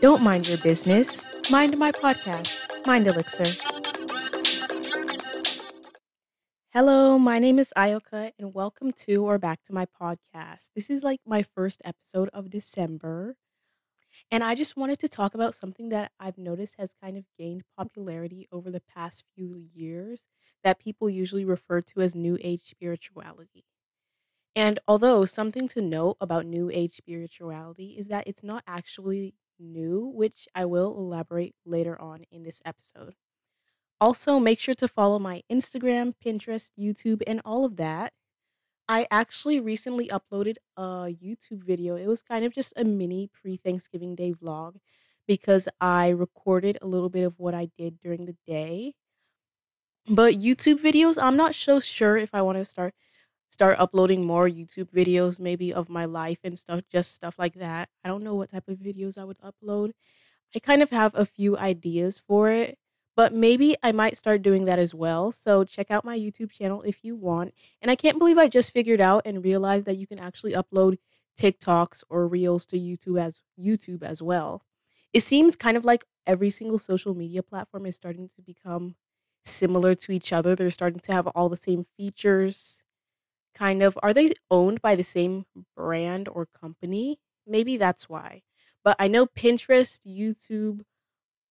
Don't mind your business. Mind my podcast, Mind Elixir. Hello, my name is Ayoka, and welcome to or back to my podcast. This is like my first episode of December. And I just wanted to talk about something that I've noticed has kind of gained popularity over the past few years that people usually refer to as New Age spirituality. And although something to note about New Age spirituality is that it's not actually new, which I will elaborate later on in this episode. Also, make sure to follow my Instagram, Pinterest, YouTube, and all of that. I actually recently uploaded a YouTube video. It was kind of just a mini pre Thanksgiving Day vlog because I recorded a little bit of what I did during the day. But YouTube videos, I'm not so sure if I want to start start uploading more YouTube videos maybe of my life and stuff just stuff like that. I don't know what type of videos I would upload. I kind of have a few ideas for it, but maybe I might start doing that as well. So check out my YouTube channel if you want. And I can't believe I just figured out and realized that you can actually upload TikToks or Reels to YouTube as YouTube as well. It seems kind of like every single social media platform is starting to become similar to each other. They're starting to have all the same features. Kind of are they owned by the same brand or company? Maybe that's why. But I know Pinterest, YouTube,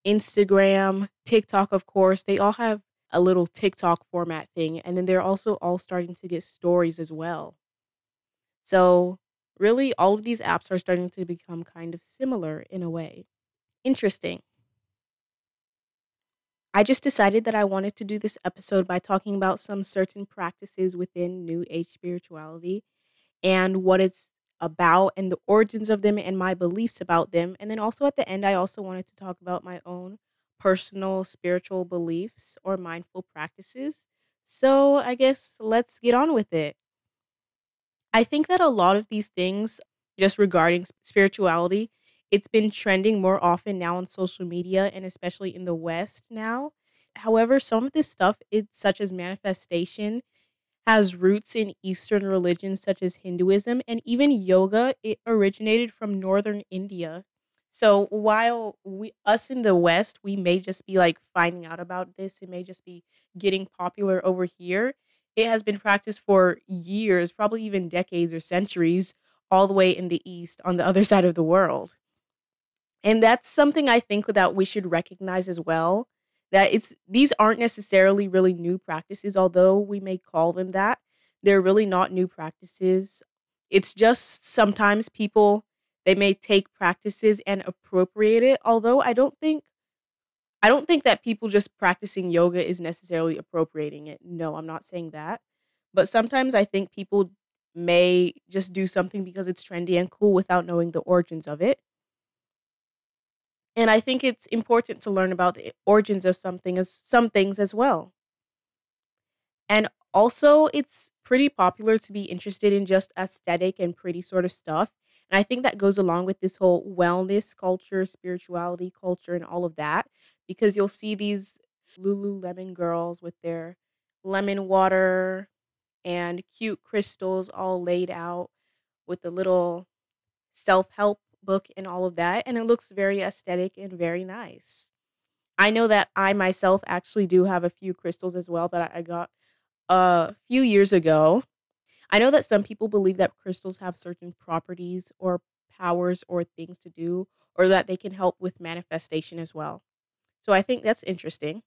Instagram, TikTok, of course, they all have a little TikTok format thing. And then they're also all starting to get stories as well. So, really, all of these apps are starting to become kind of similar in a way. Interesting. I just decided that I wanted to do this episode by talking about some certain practices within New Age spirituality and what it's about and the origins of them and my beliefs about them. And then also at the end, I also wanted to talk about my own personal spiritual beliefs or mindful practices. So I guess let's get on with it. I think that a lot of these things, just regarding spirituality, it's been trending more often now on social media and especially in the West now. However, some of this stuff, it's such as manifestation, has roots in Eastern religions such as Hinduism and even yoga. It originated from northern India. So while we us in the West, we may just be like finding out about this, it may just be getting popular over here. It has been practiced for years, probably even decades or centuries, all the way in the East on the other side of the world. And that's something I think that we should recognize as well that it's these aren't necessarily really new practices although we may call them that. They're really not new practices. It's just sometimes people they may take practices and appropriate it although i don't think i don't think that people just practicing yoga is necessarily appropriating it. No i'm not saying that. But sometimes i think people may just do something because it's trendy and cool without knowing the origins of it and I think it's important to learn about the origins of something as some things as well. And also it's pretty popular to be interested in just aesthetic and pretty sort of stuff. And I think that goes along with this whole wellness culture, spirituality culture, and all of that, because you'll see these Lululemon girls with their lemon water and cute crystals all laid out with the little self help book and all of that. And it looks very aesthetic and very nice. I know that I myself actually do have a few crystals as well that I got a few years ago. I know that some people believe that crystals have certain properties or powers or things to do, or that they can help with manifestation as well. So I think that's interesting.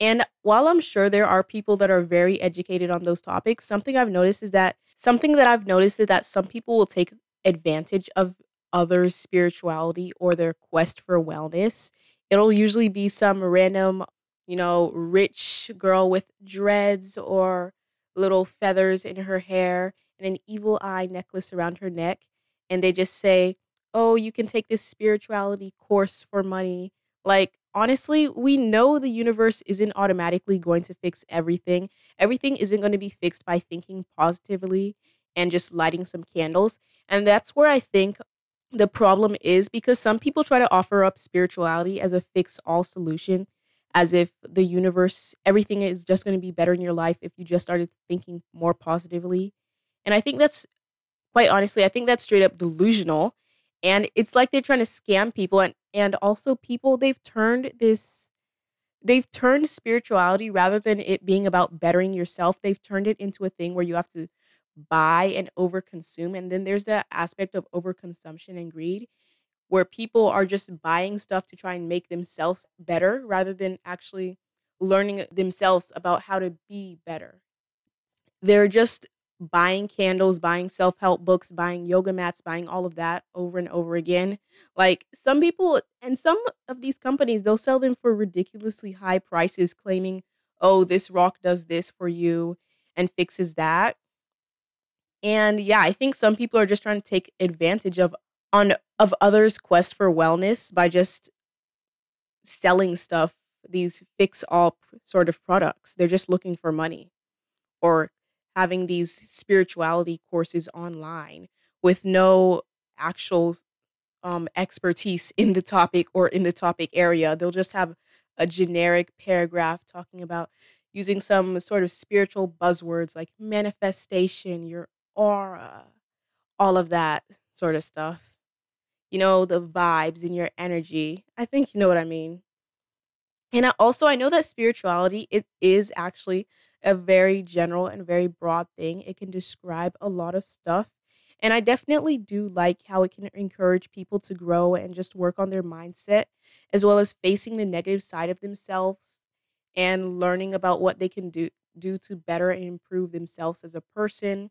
And while I'm sure there are people that are very educated on those topics, something I've noticed is that something that I've noticed is that some people will take advantage of others' spirituality or their quest for wellness. It'll usually be some random, you know, rich girl with dreads or little feathers in her hair and an evil eye necklace around her neck. And they just say, Oh, you can take this spirituality course for money. Like, honestly, we know the universe isn't automatically going to fix everything. Everything isn't going to be fixed by thinking positively and just lighting some candles. And that's where I think the problem is because some people try to offer up spirituality as a fix all solution, as if the universe, everything is just going to be better in your life if you just started thinking more positively. And I think that's quite honestly, I think that's straight up delusional. And it's like they're trying to scam people and and also people they've turned this they've turned spirituality rather than it being about bettering yourself, they've turned it into a thing where you have to buy and overconsume. And then there's the aspect of overconsumption and greed where people are just buying stuff to try and make themselves better rather than actually learning themselves about how to be better. They're just buying candles, buying self help books, buying yoga mats, buying all of that over and over again. Like some people, and some of these companies, they'll sell them for ridiculously high prices, claiming, oh, this rock does this for you and fixes that. And yeah, I think some people are just trying to take advantage of on of others' quest for wellness by just selling stuff, these fix all sort of products. They're just looking for money or having these spirituality courses online with no actual um, expertise in the topic or in the topic area. They'll just have a generic paragraph talking about using some sort of spiritual buzzwords like manifestation, your aura, uh, all of that sort of stuff. You know, the vibes and your energy. I think you know what I mean. And I also I know that spirituality it is actually a very general and very broad thing. It can describe a lot of stuff. And I definitely do like how it can encourage people to grow and just work on their mindset, as well as facing the negative side of themselves and learning about what they can do do to better and improve themselves as a person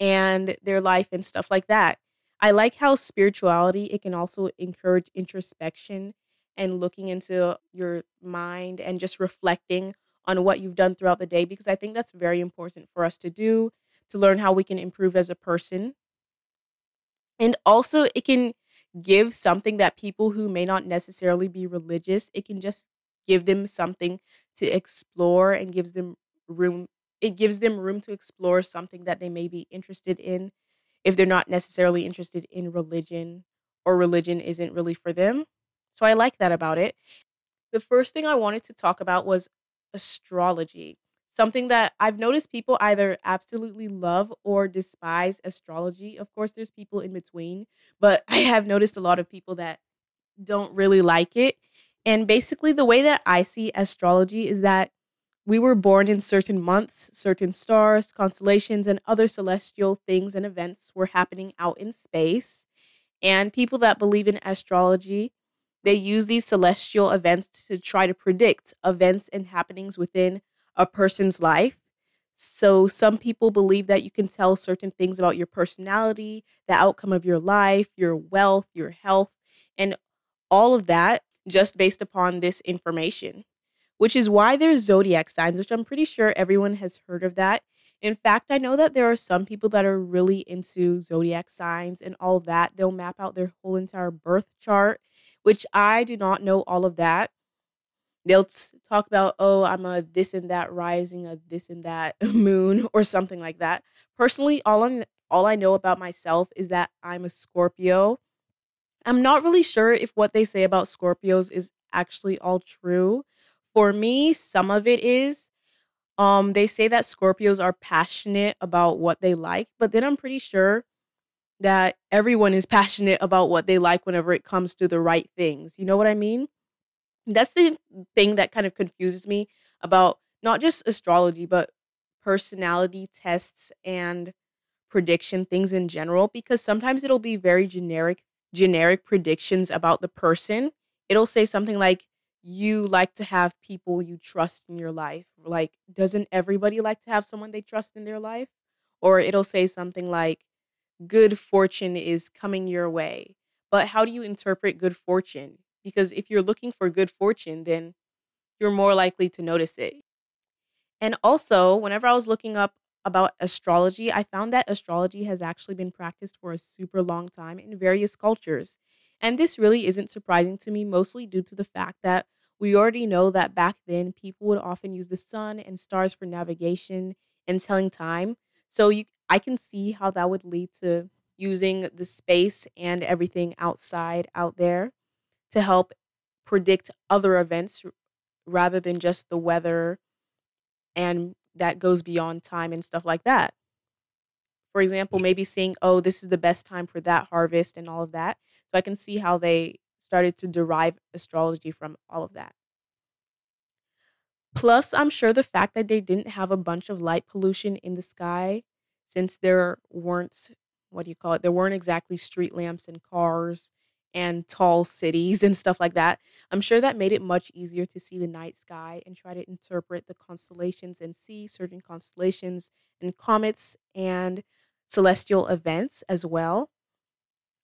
and their life and stuff like that. I like how spirituality it can also encourage introspection and looking into your mind and just reflecting on what you've done throughout the day because I think that's very important for us to do to learn how we can improve as a person. And also, it can give something that people who may not necessarily be religious, it can just give them something to explore and gives them room. It gives them room to explore something that they may be interested in if they're not necessarily interested in religion or religion isn't really for them. So I like that about it. The first thing I wanted to talk about was astrology. Something that I've noticed people either absolutely love or despise astrology. Of course, there's people in between, but I have noticed a lot of people that don't really like it. And basically, the way that I see astrology is that we were born in certain months, certain stars, constellations, and other celestial things and events were happening out in space. And people that believe in astrology they use these celestial events to try to predict events and happenings within a person's life. So, some people believe that you can tell certain things about your personality, the outcome of your life, your wealth, your health, and all of that just based upon this information, which is why there's zodiac signs, which I'm pretty sure everyone has heard of that. In fact, I know that there are some people that are really into zodiac signs and all that. They'll map out their whole entire birth chart which I do not know all of that. They'll t- talk about, oh, I'm a this and that rising, a this and that moon, or something like that. Personally, all I all I know about myself is that I'm a Scorpio. I'm not really sure if what they say about Scorpios is actually all true. For me, some of it is. Um, they say that Scorpios are passionate about what they like, but then I'm pretty sure that everyone is passionate about what they like whenever it comes to the right things. You know what I mean? That's the thing that kind of confuses me about not just astrology, but personality tests and prediction things in general because sometimes it'll be very generic generic predictions about the person. It'll say something like you like to have people you trust in your life. Like doesn't everybody like to have someone they trust in their life? Or it'll say something like good fortune is coming your way. But how do you interpret good fortune? Because if you're looking for good fortune, then you're more likely to notice it. And also, whenever I was looking up about astrology, I found that astrology has actually been practiced for a super long time in various cultures. And this really isn't surprising to me, mostly due to the fact that we already know that back then people would often use the sun and stars for navigation and telling time. So you I can see how that would lead to using the space and everything outside out there to help predict other events rather than just the weather and that goes beyond time and stuff like that. For example, maybe seeing, oh, this is the best time for that harvest and all of that. So I can see how they started to derive astrology from all of that. Plus, I'm sure the fact that they didn't have a bunch of light pollution in the sky, since there weren't, what do you call it? There weren't exactly street lamps and cars and tall cities and stuff like that. I'm sure that made it much easier to see the night sky and try to interpret the constellations and see certain constellations and comets and celestial events as well.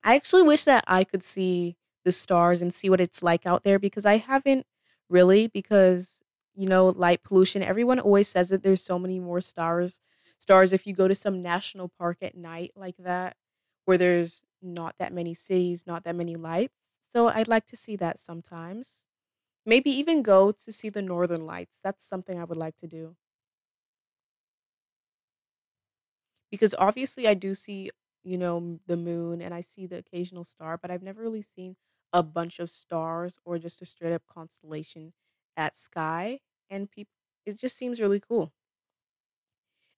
I actually wish that I could see the stars and see what it's like out there because I haven't really because you know light pollution everyone always says that there's so many more stars stars if you go to some national park at night like that where there's not that many cities not that many lights. So I'd like to see that sometimes. Maybe even go to see the northern lights that's something I would like to do. Because obviously I do see you know the moon and I see the occasional star but I've never really seen a bunch of stars or just a straight up constellation at sky and people it just seems really cool.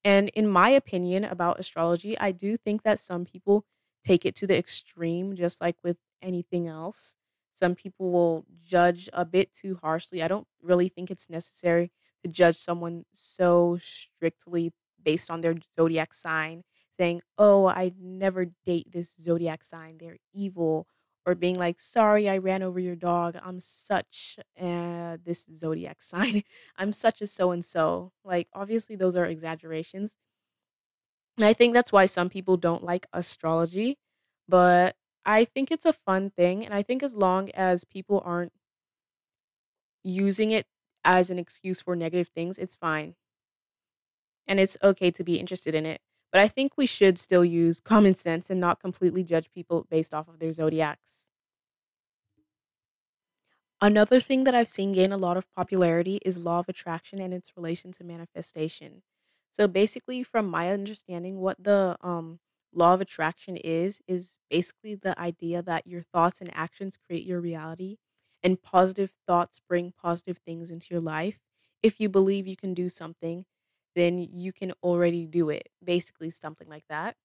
And in my opinion about astrology, I do think that some people take it to the extreme just like with anything else. Some people will judge a bit too harshly. I don't really think it's necessary to judge someone so strictly based on their zodiac sign, saying, "Oh, I never date this zodiac sign. They're evil." Or being like, "Sorry, I ran over your dog. I'm such uh, this zodiac sign. I'm such a so and so." Like, obviously, those are exaggerations, and I think that's why some people don't like astrology. But I think it's a fun thing, and I think as long as people aren't using it as an excuse for negative things, it's fine, and it's okay to be interested in it. But I think we should still use common sense and not completely judge people based off of their zodiacs. Another thing that I've seen gain a lot of popularity is law of attraction and its relation to manifestation. So basically, from my understanding, what the um, law of attraction is is basically the idea that your thoughts and actions create your reality, and positive thoughts bring positive things into your life. If you believe you can do something, then you can already do it. Basically, something like that.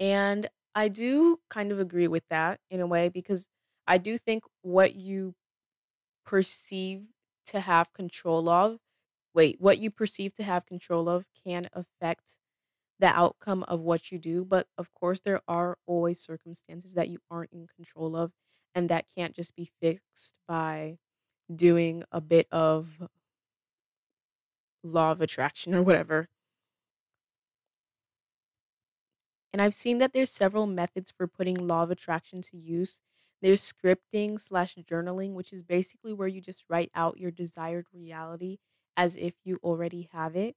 And I do kind of agree with that in a way because I do think what you perceive to have control of, wait, what you perceive to have control of can affect the outcome of what you do. But of course, there are always circumstances that you aren't in control of, and that can't just be fixed by doing a bit of law of attraction or whatever. And I've seen that there's several methods for putting law of attraction to use. There's scripting slash journaling, which is basically where you just write out your desired reality as if you already have it.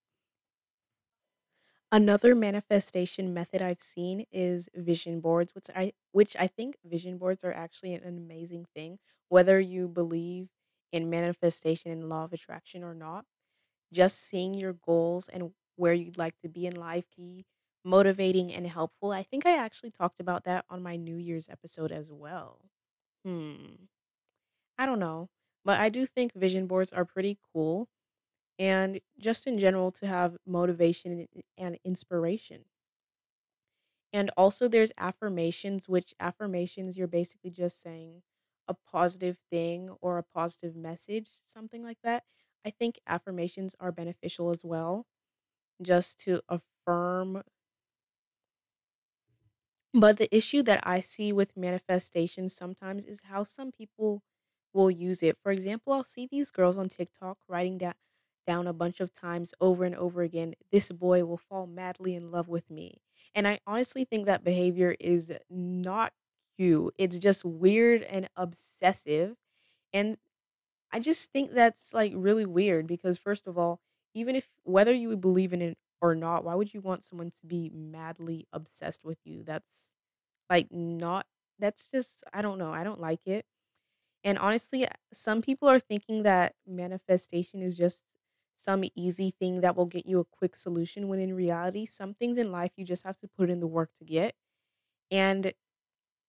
Another manifestation method I've seen is vision boards, which I which I think vision boards are actually an amazing thing, whether you believe in manifestation and law of attraction or not. Just seeing your goals and where you'd like to be in life be motivating and helpful. I think I actually talked about that on my New Year's episode as well. Hmm. I don't know, but I do think vision boards are pretty cool and just in general to have motivation and inspiration. And also there's affirmations, which affirmations you're basically just saying a positive thing or a positive message, something like that. I think affirmations are beneficial as well, just to affirm. But the issue that I see with manifestations sometimes is how some people will use it. For example, I'll see these girls on TikTok writing down down a bunch of times over and over again, this boy will fall madly in love with me. And I honestly think that behavior is not you. It's just weird and obsessive. And I just think that's like really weird because first of all, even if whether you believe in it or not, why would you want someone to be madly obsessed with you? That's like not that's just I don't know. I don't like it. And honestly, uh, some people are thinking that manifestation is just some easy thing that will get you a quick solution when in reality, some things in life you just have to put in the work to get. And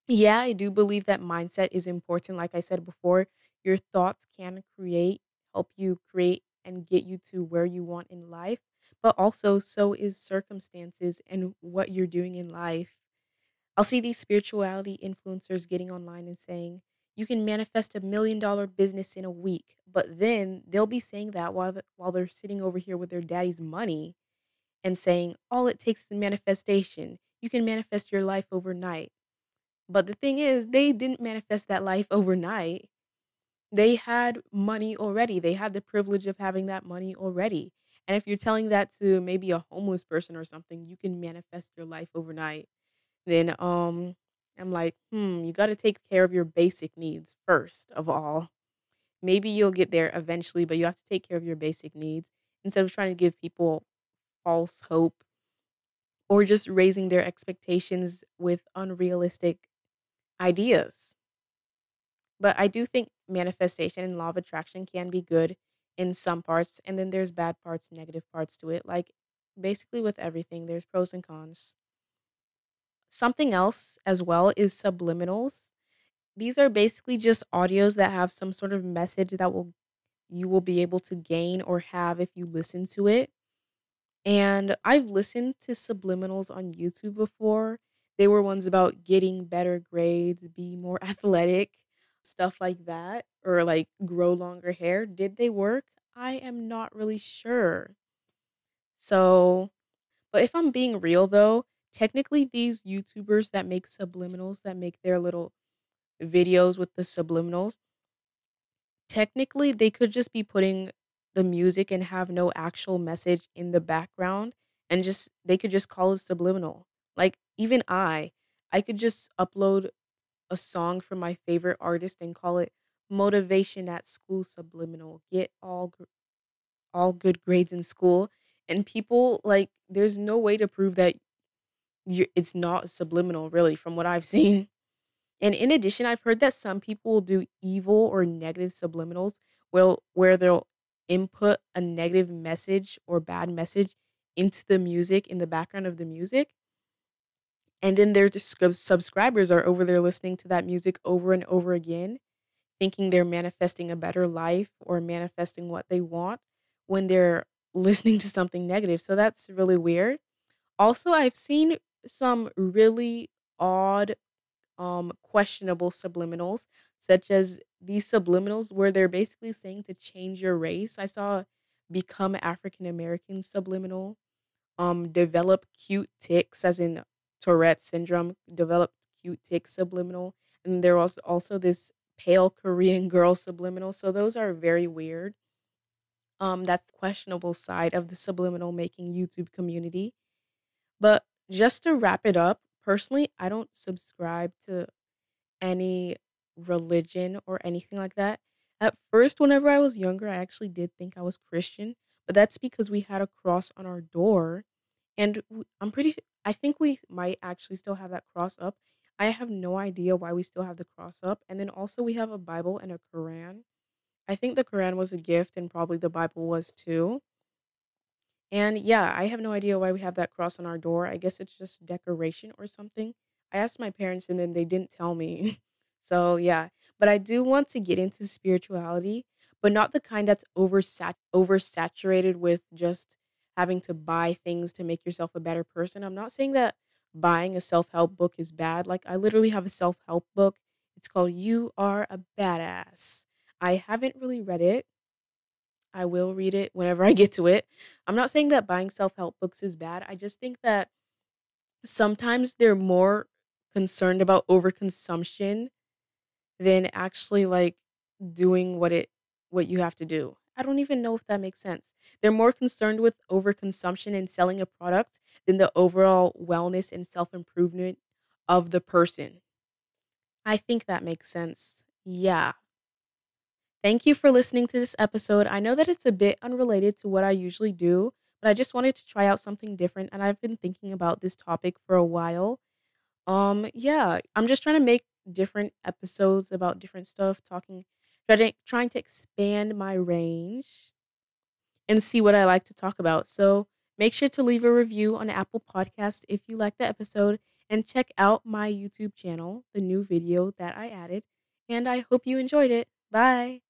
yeah, I do believe that mindset is important. Like I said before, your thoughts can create, help you create and get you to where you want in life. but also so is circumstances and what you're doing in life. I'll see these spirituality influencers getting online and saying, you can manifest a million dollar business in a week. But then they'll be saying that while, the, while they're sitting over here with their daddy's money and saying, all it takes is manifestation. You can manifest your life overnight. But the thing is, they didn't manifest that life overnight. They had money already. They had the privilege of having that money already. And if you're telling that to maybe a homeless person or something, you can manifest your life overnight. Then um I'm like, "Hmm, you got to take care of your basic needs first of all. Maybe you'll get there eventually, but you have to take care of your basic needs instead of trying to give people false hope or just raising their expectations with unrealistic ideas. But I do think manifestation and law of attraction can be good in some parts, and then there's bad parts, negative parts to it. Like basically with everything, there's pros and cons. Something else as well is subliminals. These are basically just audios that have some sort of message that will you will be able to gain or have if you listen to it. And I've listened to subliminals on YouTube before. They were ones about getting better grades, be more athletic, stuff like that, or like grow longer hair. Did they work? I am not really sure. So, but if I'm being real though, technically these YouTubers that make subliminals, that make their little videos with the subliminals, technically they could just be putting the music and have no actual message in the background and just they could just call it subliminal. Like even I, I could just upload a song from my favorite artist and call it motivation at school subliminal. Get all all good grades in school and people like there's no way to prove that you it's not subliminal really from what I've seen. And in addition, I've heard that some people will do evil or negative subliminals well where they'll input a negative message or bad message into the music in the background of the music. And then their subscribers are over there listening to that music over and over again, thinking they're manifesting a better life or manifesting what they want when they're listening to something negative. So that's really weird. Also, I've seen some really odd, um, questionable subliminals, such as these subliminals where they're basically saying to change your race. I saw become African American subliminal, um, develop cute tics, as in Tourette syndrome, developed cute tics subliminal, and there was also this pale Korean girl subliminal. So those are very weird. Um, that's the questionable side of the subliminal making YouTube community. But just to wrap it up, personally, I don't subscribe to any religion or anything like that. At first, whenever I was younger, I actually did think I was Christian, but that's because we had a cross on our door. And I'm pretty, I think we might actually still have that cross up. I have no idea why we still have the cross up. And then also, we have a Bible and a Quran. I think the Quran was a gift, and probably the Bible was too. And yeah, I have no idea why we have that cross on our door. I guess it's just decoration or something. I asked my parents, and then they didn't tell me. So yeah, but I do want to get into spirituality, but not the kind that's oversat oversaturated with just having to buy things to make yourself a better person. I'm not saying that buying a self-help book is bad. Like I literally have a self-help book. It's called You Are a Badass. I haven't really read it. I will read it whenever I get to it. I'm not saying that buying self-help books is bad. I just think that sometimes they're more concerned about overconsumption than actually like doing what it what you have to do. I don't even know if that makes sense. They're more concerned with overconsumption and selling a product than the overall wellness and self-improvement of the person. I think that makes sense. Yeah. Thank you for listening to this episode. I know that it's a bit unrelated to what I usually do, but I just wanted to try out something different and I've been thinking about this topic for a while. Um yeah, I'm just trying to make different episodes about different stuff, talking, trying to expand my range and see what I like to talk about. So make sure to leave a review on Apple Podcast if you like the episode and check out my YouTube channel, the new video that I added. And I hope you enjoyed it. Bye.